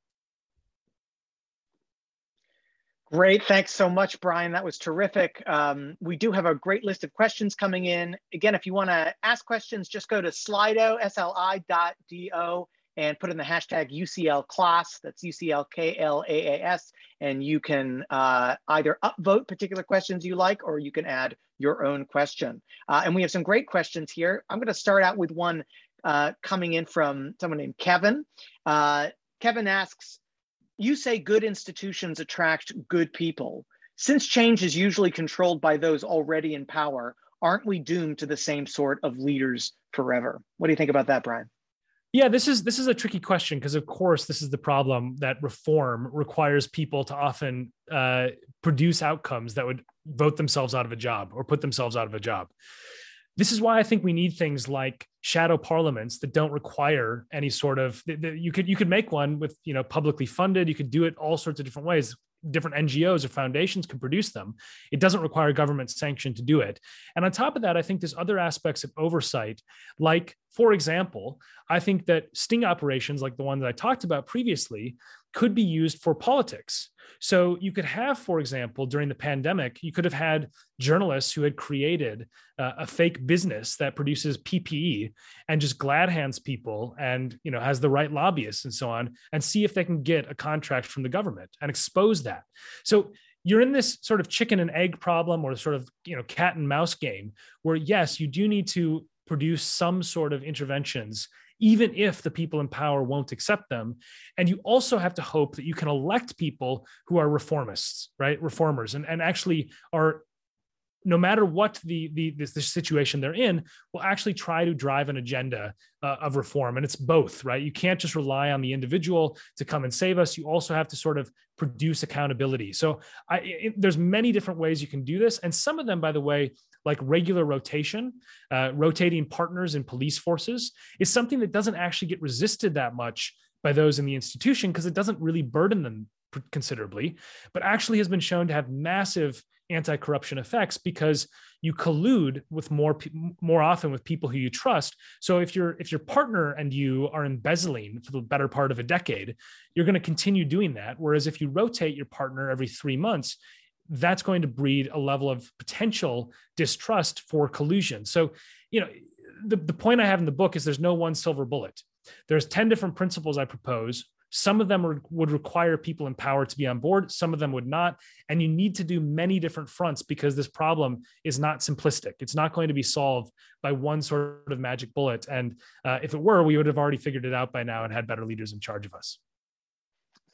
Great. Thanks so much, Brian. That was terrific. Um, we do have a great list of questions coming in. Again, if you want to ask questions, just go to slido, sli.do, and put in the hashtag UCL Klaas. That's UCLKLAAS. And you can uh, either upvote particular questions you like, or you can add your own question. Uh, and we have some great questions here. I'm going to start out with one uh, coming in from someone named Kevin. Uh, Kevin asks, you say good institutions attract good people. since change is usually controlled by those already in power, aren't we doomed to the same sort of leaders forever? What do you think about that, Brian? Yeah, this is this is a tricky question because, of course, this is the problem that reform requires people to often uh, produce outcomes that would vote themselves out of a job or put themselves out of a job. This is why I think we need things like shadow parliaments that don't require any sort of. You could you could make one with you know publicly funded. You could do it all sorts of different ways different NGOs or foundations can produce them. It doesn't require government sanction to do it. And on top of that, I think there's other aspects of oversight, like, for example, I think that sting operations like the one that I talked about previously could be used for politics. So you could have, for example, during the pandemic, you could have had journalists who had created uh, a fake business that produces PPE and just glad hands people and you know has the right lobbyists and so on, and see if they can get a contract from the government and expose that. So you're in this sort of chicken and egg problem or sort of you know cat and mouse game where yes you do need to produce some sort of interventions even if the people in power won't accept them. And you also have to hope that you can elect people who are reformists, right? Reformers, and, and actually are no matter what the, the the, situation they're in, will actually try to drive an agenda uh, of reform. And it's both, right? You can't just rely on the individual to come and save us. You also have to sort of produce accountability. So I, it, there's many different ways you can do this, and some of them, by the way, like regular rotation, uh, rotating partners in police forces, is something that doesn't actually get resisted that much by those in the institution because it doesn't really burden them considerably, but actually has been shown to have massive anti-corruption effects because you collude with more more often with people who you trust. So if your if your partner and you are embezzling for the better part of a decade, you're going to continue doing that. Whereas if you rotate your partner every three months, that's going to breed a level of potential distrust for collusion. So, you know, the, the point I have in the book is there's no one silver bullet. There's 10 different principles I propose. Some of them are, would require people in power to be on board, some of them would not. And you need to do many different fronts because this problem is not simplistic. It's not going to be solved by one sort of magic bullet. And uh, if it were, we would have already figured it out by now and had better leaders in charge of us.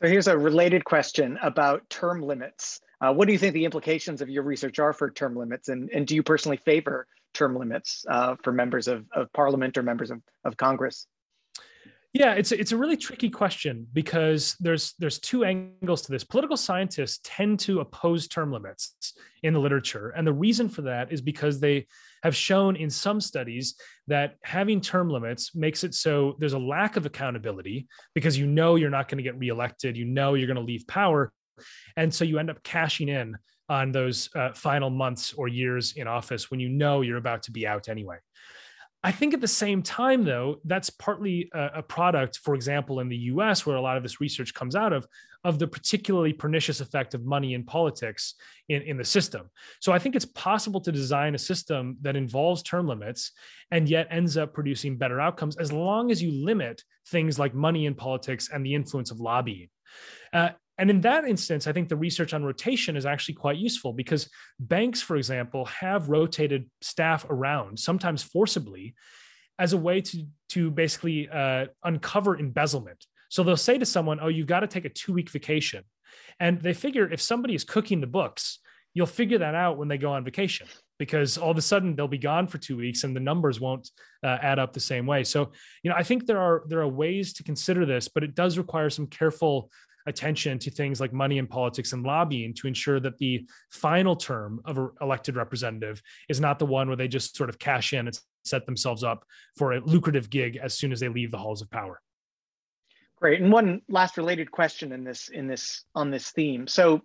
So here's a related question about term limits. Uh, what do you think the implications of your research are for term limits? And, and do you personally favor term limits uh, for members of, of parliament or members of, of Congress? Yeah, it's a, it's a really tricky question because there's there's two angles to this. Political scientists tend to oppose term limits in the literature, and the reason for that is because they have shown in some studies that having term limits makes it so there's a lack of accountability because you know you're not going to get reelected, you know you're going to leave power, and so you end up cashing in on those uh, final months or years in office when you know you're about to be out anyway. I think at the same time, though, that's partly a, product, for example, in the US, where a lot of this research comes out of, of the particularly pernicious effect of money in politics in, in the system. So I think it's possible to design a system that involves term limits and yet ends up producing better outcomes as long as you limit things like money in politics and the influence of lobbying. Uh, and in that instance, I think the research on rotation is actually quite useful because banks, for example, have rotated staff around, sometimes forcibly, as a way to, to basically uh, uncover embezzlement. So they'll say to someone, Oh, you've got to take a two week vacation. And they figure if somebody is cooking the books, you'll figure that out when they go on vacation because all of a sudden they'll be gone for two weeks and the numbers won't uh, add up the same way. So, you know, I think there are there are ways to consider this, but it does require some careful attention to things like money and politics and lobbying to ensure that the final term of an elected representative is not the one where they just sort of cash in and set themselves up for a lucrative gig as soon as they leave the halls of power. Great. And one last related question in this in this on this theme. So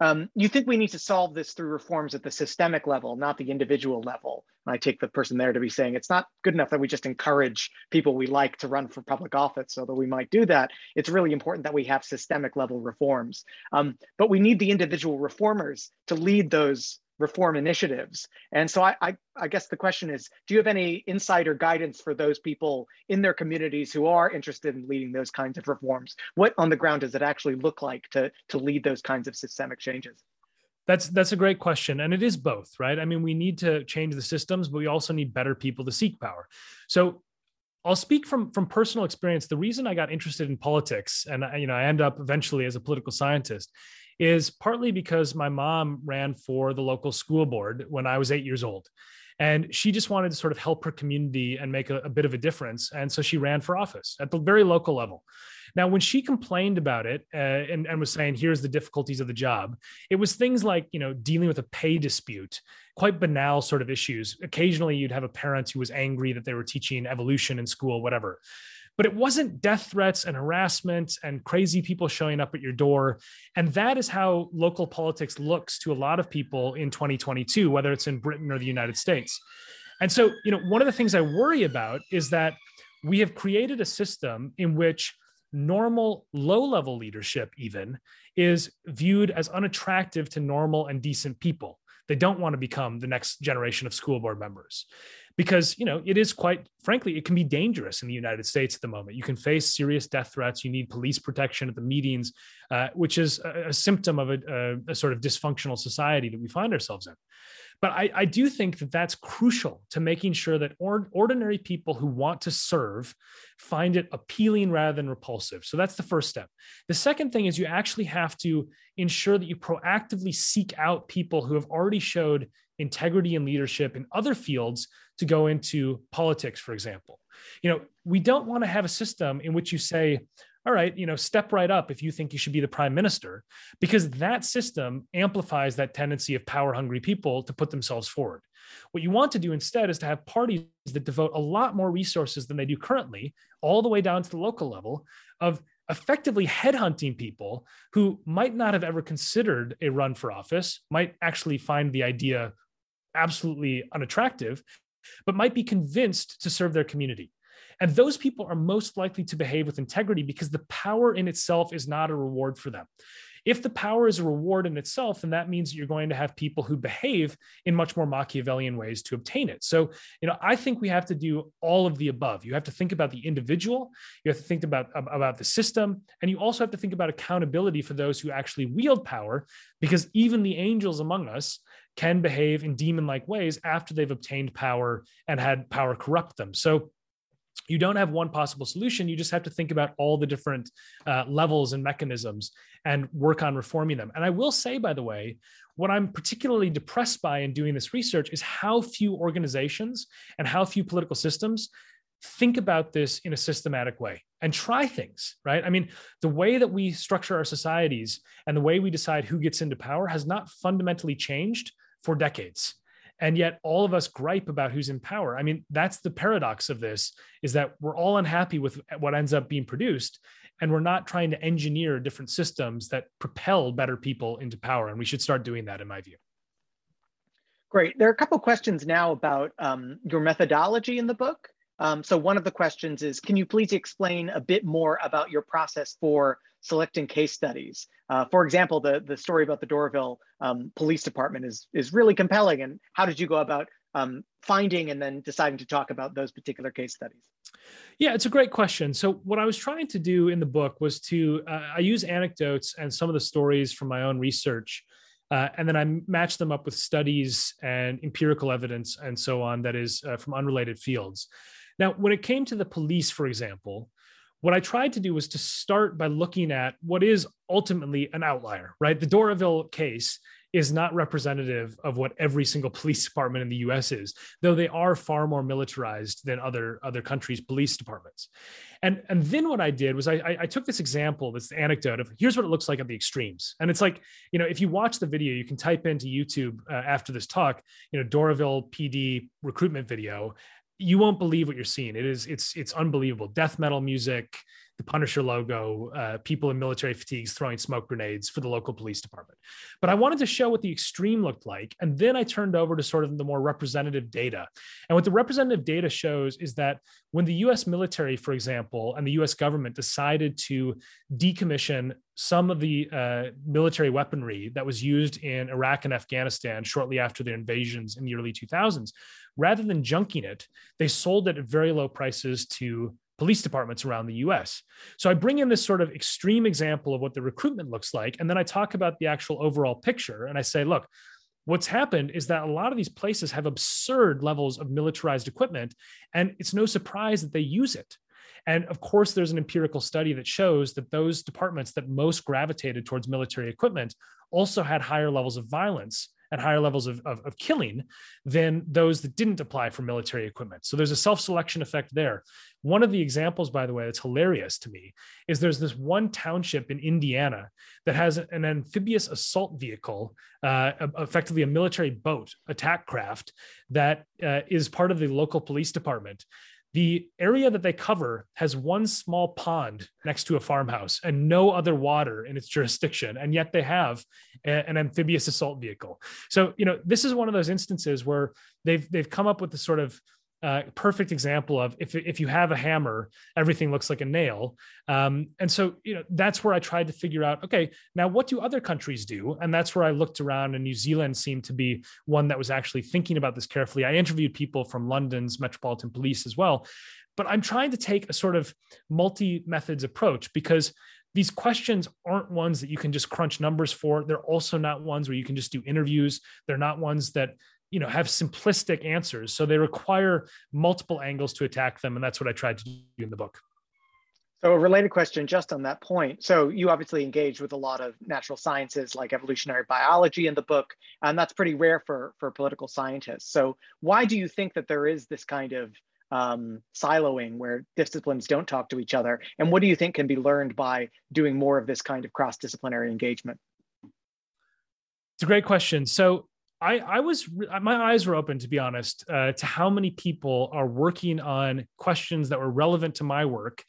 um, you think we need to solve this through reforms at the systemic level, not the individual level. And I take the person there to be saying it's not good enough that we just encourage people we like to run for public office, although we might do that. It's really important that we have systemic level reforms. Um, but we need the individual reformers to lead those reform initiatives. And so I, I, I, guess the question is, do you have any insight or guidance for those people in their communities who are interested in leading those kinds of reforms? What on the ground does it actually look like to, to lead those kinds of systemic changes? That's that's a great question, and it is both, right? I mean, we need to change the systems, but we also need better people to seek power. So I'll speak from from personal experience. The reason I got interested in politics, and you know, I end up eventually as a political scientist, is partly because my mom ran for the local school board when I was eight years old. And she just wanted to sort of help her community and make a, a, bit of a difference. And so she ran for office at the very local level. Now, when she complained about it uh, and, and was saying, here's the difficulties of the job, it was things like, you know, dealing with a pay dispute, quite banal sort of issues. Occasionally, you'd have a parent who was angry that they were teaching evolution in school, whatever but it wasn't death threats and harassment and crazy people showing up at your door. And that is how local politics looks to a lot of people in 2022, whether it's in Britain or the United States. And so, you know, one of the things I worry about is that we have created a system in which normal low level leadership, even, is viewed as unattractive to normal and decent people. They don't want to become the next generation of school board members because you know it is quite frankly it can be dangerous in the united states at the moment you can face serious death threats you need police protection at the meetings uh, which is a, a symptom of a, a, a, sort of dysfunctional society that we find ourselves in but I, I do think that that's crucial to making sure that or, ordinary people who want to serve find it appealing rather than repulsive. So that's the first step. The second thing is you actually have to ensure that you proactively seek out people who have already showed integrity and leadership in other fields to go into politics, for example. You know, we don't want to have a system in which you say, all right, you know, step right up if you think you should be the prime minister, because that system amplifies that tendency of power hungry people to put themselves forward. What you want to do instead is to have parties that devote a lot more resources than they do currently, all the way down to the local level, of effectively headhunting people who might not have ever considered a run for office, might actually find the idea absolutely unattractive, but might be convinced to serve their community. And those people are most likely to behave with integrity because the power in itself is not a reward for them. If the power is a reward in itself, then that means you're going to have people who behave in much more Machiavellian ways to obtain it. So, you know, I think we have to do all of the above. You have to think about the individual, you have to think about, about the system, and you also have to think about accountability for those who actually wield power, because even the angels among us can behave in demon like ways after they've obtained power and had power corrupt them. So, you don't have one possible solution. You just have to think about all the different uh, levels and mechanisms and work on reforming them. And I will say, by the way, what I'm particularly depressed by in doing this research is how few organizations and how few political systems think about this in a systematic way and try things, right? I mean, the way that we structure our societies and the way we decide who gets into power has not fundamentally changed for decades. And yet all of us gripe about who's in power. I mean that's the paradox of this is that we're all unhappy with what ends up being produced and we're not trying to engineer different systems that propel better people into power and we should start doing that in my view. Great. There are a couple questions now about um, your methodology in the book. Um, so one of the questions is can you please explain a bit more about your process for selecting case studies. Uh, for example, the, the story about the Doraville um, Police Department is, is really compelling. And how did you go about um, finding and then deciding to talk about those particular case studies? Yeah, it's a great question. So, what I was trying to do in the book was to, uh, I use anecdotes and some of the stories from my own research. Uh, and then I match them up with studies and empirical evidence and so on that is uh, from unrelated fields. Now, when it came to the police, for example, what I tried to do was to start by looking at what is ultimately an outlier, right? The Doraville case is not representative of what every single police department in the US is, though they are far more militarized than other, other countries' police departments. And, and then what I did was I, I took this example, this anecdote of here's what it looks like at the extremes. And it's like, you know, if you watch the video, you can type into YouTube uh, after this talk, you know, Doraville PD recruitment video, you won't believe what you're seeing. It is it's it's unbelievable. Death metal music, the Punisher logo, uh, people in military fatigues throwing smoke grenades for the local police department. But I wanted to show what the extreme looked like, and then I turned over to sort of the more representative data. And what the representative data shows is that when the U.S. military, for example, and the U.S. government decided to decommission some of the uh, military weaponry that was used in Iraq and Afghanistan shortly after their invasions in the early 2000s, rather than junking it, they sold it at very low prices to police departments around the US. So I bring in this sort of extreme example of what the recruitment looks like. And then I talk about the actual overall picture. And I say, look, what's happened is that a lot of these places have absurd levels of militarized equipment. And it's no surprise that they use it. And of course, there's an empirical study that shows that those departments that most gravitated towards military equipment also had higher levels of violence and higher levels of, of, of, killing than those that didn't apply for military equipment. So there's a self selection effect there. One of the examples, by the way, that's hilarious to me is there's this one township in Indiana that has an amphibious assault vehicle, uh, effectively a military boat, attack craft, that uh, is part of the local police department the area that they cover has one small pond next to a farmhouse and no other water in its jurisdiction and yet they have a, an amphibious assault vehicle. So you know this is one of those instances where they've they've come up with the sort of uh, perfect example of if if you have a hammer, everything looks like a nail. Um, and so you know that's where I tried to figure out, okay, now what do other countries do? And that's where I looked around, and New Zealand seemed to be one that was actually thinking about this carefully. I interviewed people from London's Metropolitan Police as well, but I'm trying to take a sort of multi methods approach because these questions aren't ones that you can just crunch numbers for. They're also not ones where you can just do interviews. They're not ones that you know have simplistic answers. So they require multiple angles to attack them and that's what i tried to do in the book. So a related question just on that point. So you obviously engage with a lot of natural sciences like evolutionary biology in the book and that's pretty rare for for political scientists. So why do you think that there is this kind of um, siloing where disciplines don't talk to each other? And what do you think can be learned by doing more of this kind of cross-disciplinary engagement? It's a great question. So I, I was my eyes were open to be honest uh, to how many people are working on questions that were relevant to my work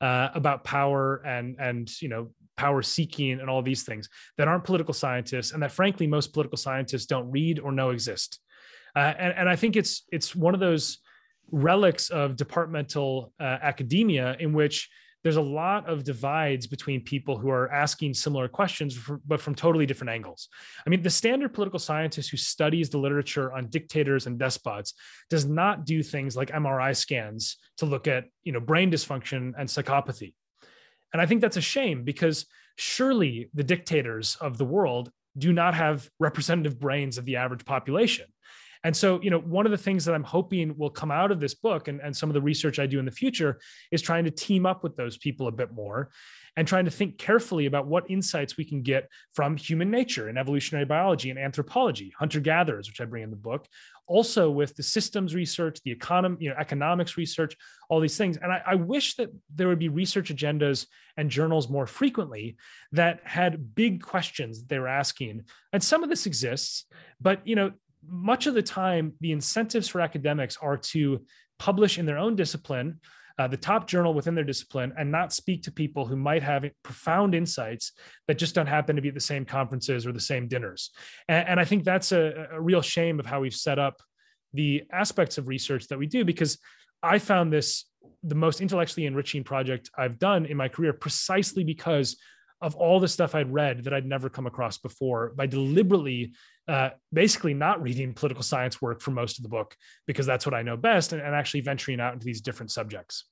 uh, about power and and you know power seeking and all these things that aren't political scientists and that frankly most political scientists don't read or know exist. Uh, and, and I think it's it's one of those relics of departmental uh, academia in which there's a lot of divides between people who are asking similar questions, but from totally different angles. I mean, the standard political scientist who studies the literature on dictators and despots does not do things like MRI scans to look at, you know, brain dysfunction and psychopathy. And I think that's a shame because surely the dictators of the world do not have representative brains of the average population. And so, you know, one of the things that I'm hoping will come out of this book and, and some of the research I do in the future is trying to team up with those people a bit more and trying to think carefully about what insights we can get from human nature and evolutionary biology and anthropology, hunter gatherers, which I bring in the book, also with the systems research, the economy, you know, economics research, all these things. And I, I wish that there would be research agendas and journals more frequently that had big questions that they were asking. And some of this exists, but you know, much of the time, the incentives for academics are to publish in their own discipline, uh, the top journal within their discipline, and not speak to people who might have profound insights that just don't happen to be at the same conferences or the same dinners. And, and I think that's a, a real shame of how we've set up the aspects of research that we do, because I found this the most intellectually enriching project I've done in my career precisely because of all the stuff I'd read that I'd never come across before by deliberately, uh, basically not reading political science work for most of the book because that's what I know best, and, and actually venturing out into these different subjects.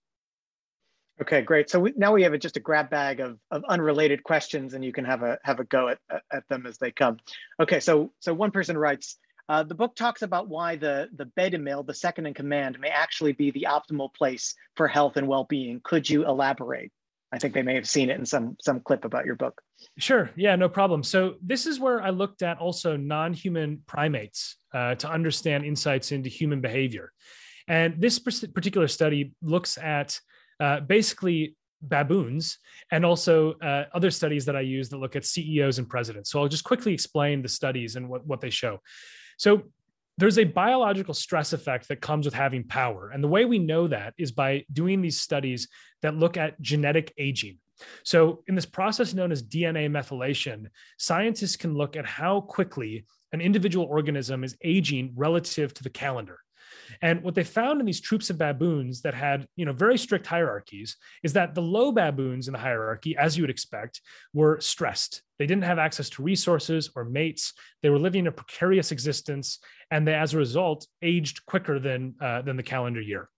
Okay, great. So we, now we have a, just a grab bag of, of unrelated questions, and you can have a have a go at, at them as they come. Okay, so so one person writes, uh, the book talks about why the the beta male, the second in command, may actually be the optimal place for health and well being. Could you elaborate? I think they may have seen it in some some clip about your book. Sure. Yeah, no problem. So this is where I looked at also non-human primates uh, to understand insights into human behavior, and this particular study looks at uh, basically baboons and also uh, other studies that I use that look at CEOs and presidents. So I'll just quickly explain the studies and what, what they show. So there's a biological stress effect that comes with having power. And the way we know that is by doing these studies that look at genetic aging. So, in this process known as DNA methylation, scientists can look at how quickly an individual organism is aging relative to the calendar. And what they found in these troops of baboons that had, you know, very strict hierarchies is that the low baboons in the hierarchy, as you would expect, were stressed. They didn't have access to resources or mates. They were living a precarious existence, and they, as a result, aged quicker than uh, than the calendar year.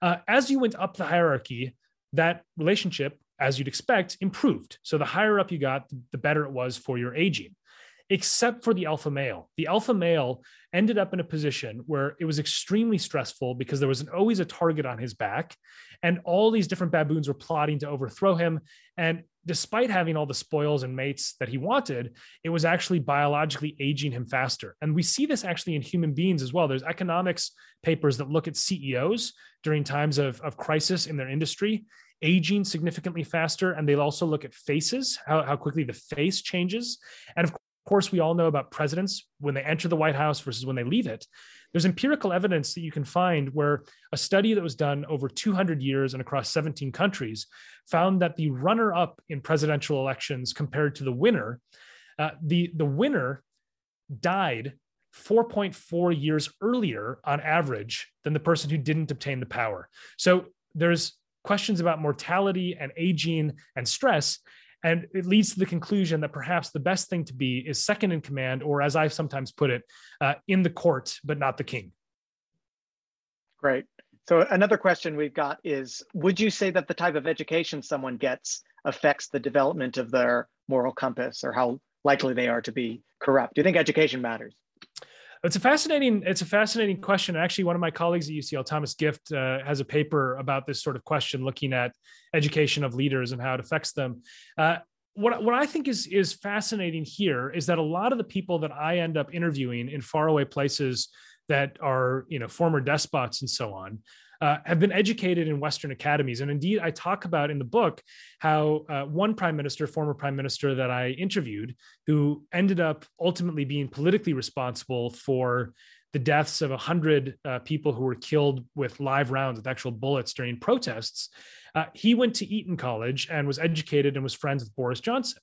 Uh, as you went up the hierarchy, that relationship, as you'd expect, improved. So the higher up you got, the better it was for your aging. Except for the alpha male. The alpha male ended up in a position where it was extremely stressful because there was an, always a target on his back, and all these different baboons were plotting to overthrow him. And despite having all the spoils and mates that he wanted, it was actually biologically aging him faster. And we see this actually in human beings as well. There's economics papers that look at CEOs during times of, of crisis in their industry aging significantly faster. And they also look at faces, how, how quickly the face changes. And of course, we all know about presidents when they enter the White House versus when they leave it. There's empirical evidence that you can find where a study that was done over 200 years and across 17 countries found that the runner up in presidential elections compared to the winner, uh, the, the winner died 4.4 years earlier on average than the person who didn't obtain the power. So there's questions about mortality and aging and stress. And it leads to the conclusion that perhaps the best thing to be is second in command, or as I sometimes put it, uh, in the court, but not the king. Great. So another question we've got is, would you say that the type of education someone gets affects the development of their moral compass or how likely they are to be corrupt? Do you think education matters? It's a fascinating. It's a fascinating question. Actually, one of my colleagues at UCL, Thomas Gift, uh, has a paper about this sort of question, looking at education of leaders and how it affects them. Uh, what what I think is is fascinating here is that a lot of the people that I end up interviewing in faraway places that are you know former despots and so on uh, have been educated in Western academies. And indeed, I talk about in the book how uh, one prime minister, former prime minister that I interviewed, who ended up ultimately being politically responsible for the deaths of 100 uh, people who were killed with live rounds with actual bullets during protests. Uh, he went to Eton College and was educated and was friends with Boris Johnson.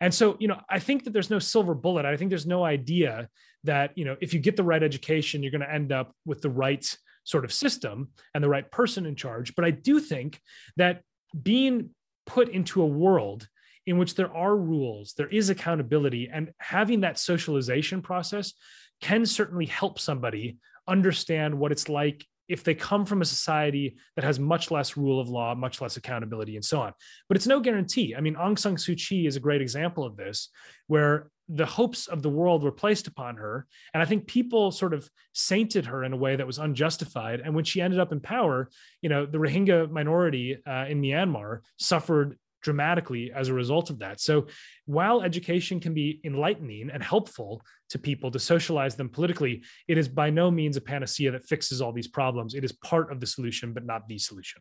And so, you know, I think that there's no silver bullet. I think there's no idea that, you know, if you get the right education, you're going to end up with the right sort of system and the right person in charge. But I do think that being put into a world in which there are rules, there is accountability, and having that socialization process can certainly help somebody understand what it's like if they come from a society that has much less rule of law, much less accountability, and so on. But it's no guarantee. I mean, Aung San Suu Kyi is a great example of this, where the hopes of the world were placed upon her. And I think people sort of sainted her in a way that was unjustified. And when she ended up in power, you know, the Rohingya minority uh, in Myanmar suffered dramatically as a result of that. So while education can be enlightening and helpful to people to socialize them politically, it is by no means a panacea that fixes all these problems. It is part of the solution, but not the solution.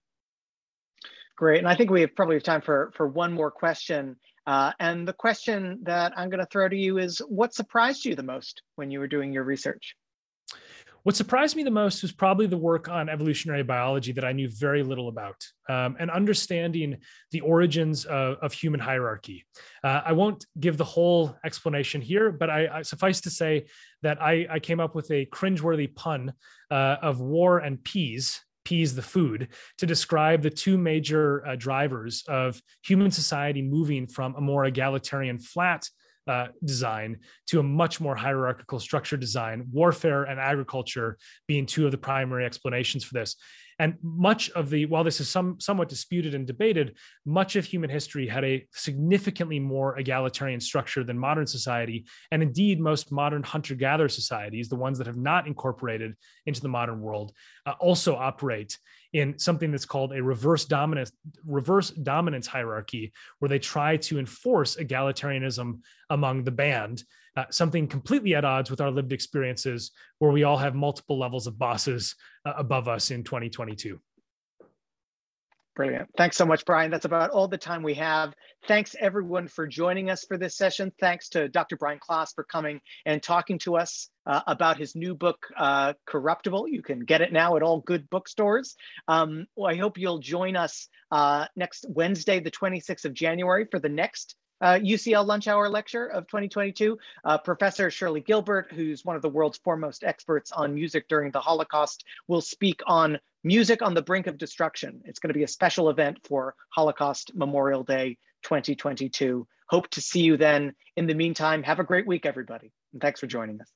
Great. And I think we have probably have time for, for one more question. Uh, and the question that I'm going to throw to you is what surprised you the most when you were doing your research? What surprised me the most was probably the work on evolutionary biology that I knew very little about um, and understanding the origins of, of human hierarchy. Uh, I won't give the whole explanation here, but I, I suffice to say that I, I, came up with a cringeworthy pun uh, of war and peas peas the food to describe the two major uh, drivers of human society moving from a more egalitarian flat uh, design to a much more hierarchical structure design, warfare and agriculture being two of the primary explanations for this. And much of the, while this is some, somewhat disputed and debated, much of human history had a significantly more egalitarian structure than modern society. And indeed, most modern hunter gatherer societies, the ones that have not incorporated into the modern world, uh, also operate in something that's called a reverse dominance reverse dominance hierarchy where they try to enforce egalitarianism among the band uh, something completely at odds with our lived experiences where we all have multiple levels of bosses uh, above us in 2022. Brilliant. Thanks so much, Brian. That's about all the time we have. Thanks everyone for joining us for this session. Thanks to Dr. Brian Klaas for coming and talking to us uh, about his new book, uh, Corruptible. You can get it now at all good bookstores. Um, well, I hope you'll join us uh, next Wednesday, the 26th of January for the next uh, UCL Lunch Hour Lecture of 2022. Uh, Professor Shirli Gilbert, who's one of the world's foremost experts on music during the Holocaust, will speak on music on the brink of destruction. It's going to be a special event for Holocaust Memorial Day 2022. Hope to see you then. In the meantime, have a great week, everybody. And thanks for joining us.